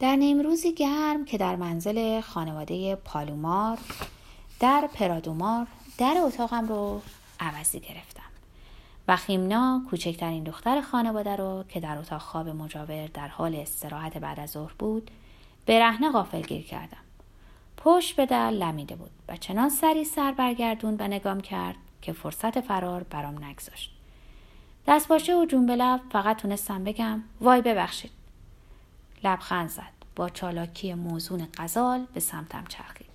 در نیمروزی گرم که در منزل خانواده پالومار در پرادومار در اتاقم رو عوضی گرفتم و خیمنا کوچکترین دختر خانواده رو که در اتاق خواب مجاور در حال استراحت بعد از ظهر بود به رهنه غافل گیر کردم. پشت به در لمیده بود و چنان سری سر برگردون و نگام کرد که فرصت فرار برام نگذاشت. دست باشه و جون به لب فقط تونستم بگم وای ببخشید. لبخند زد. با چالاکی موزون غزال به سمتم چرخید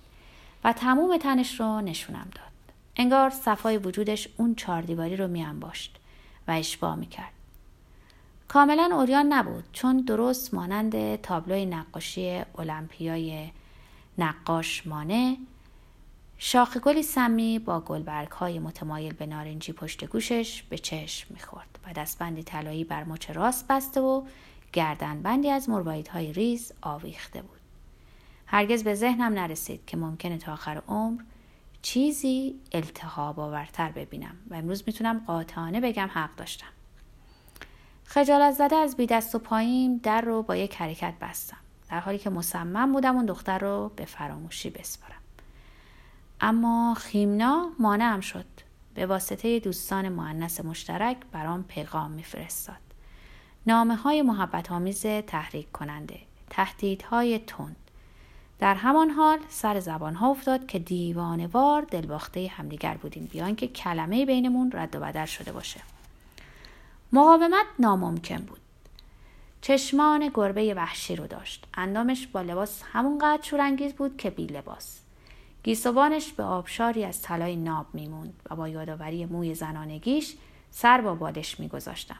و تموم تنش رو نشونم داد. انگار صفای وجودش اون چهاردیواری رو میانباشت و اشباه می‌کرد. کاملا اوریان نبود چون درست مانند تابلوی نقاشی المپیای نقاش مانه شاخ گلی سمی با گلبرگ های متمایل به نارنجی پشت گوشش به چشم می‌خورد و دستبندی طلایی بر مچ راست بسته و گردنبندی از های ریز آویخته بود. هرگز به ذهنم نرسید که ممکنه تا آخر عمر چیزی التهاب آورتر ببینم و امروز می‌تونم قاطعانه بگم حق داشتم. خجالت زده از بی دست و پایین در رو با یک حرکت بستم در حالی که مصمم بودم اون دختر رو به فراموشی بسپارم. اما خیمنا مانعم شد. به واسطه دوستان معنس مشترک برام پیغام میفرستاد. نامه های محبت آمیز تحریک کننده تهدیدهای تند. در همان حال سر زبان ها افتاد که دیوانوار دلباخته همدیگر بودیم بیان که کلمه بینمون رد و بدل شده باشه. مقاومت ناممکن بود. چشمان گربه وحشی رو داشت. اندامش با لباس همونقدر شورانگیز بود که بی لباس. گیسوانش به آبشاری از طلای ناب میموند و با یادآوری موی زنانگیش سر با بالش میگذاشتم.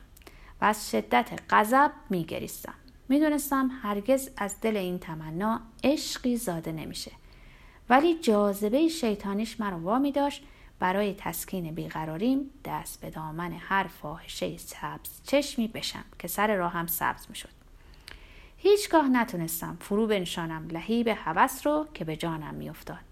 و از شدت غضب میگریستم. می‌دونستم هرگز از دل این تمنا عشقی زاده نمیشه. ولی جاذبه شیطانیش مرا وامی داشت برای تسکین بیقراریم دست به دامن هر فاحشه سبز چشمی بشم که سر راهم سبز می‌شد. هیچگاه نتونستم فرو بنشانم لهیب هوس رو که به جانم میافتاد.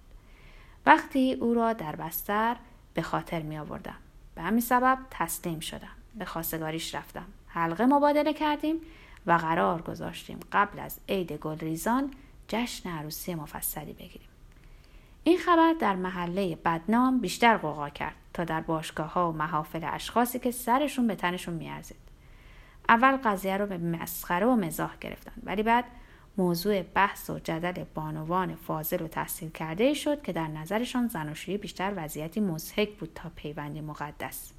وقتی او را در بستر به خاطر می آوردم به همین سبب تسلیم شدم. به خواستگاریش رفتم. حلقه مبادله کردیم و قرار گذاشتیم قبل از عید گلریزان جشن عروسی مفصلی بگیریم. این خبر در محله بدنام بیشتر قوقا کرد تا در باشگاه ها و محافل اشخاصی که سرشون به تنشون میارزید. اول قضیه رو به مسخره و مزاح گرفتن ولی بعد موضوع بحث و جدل بانوان فاضل و تحصیل کرده شد که در نظرشان زناشویی بیشتر وضعیتی مزهک بود تا پیوندی مقدس.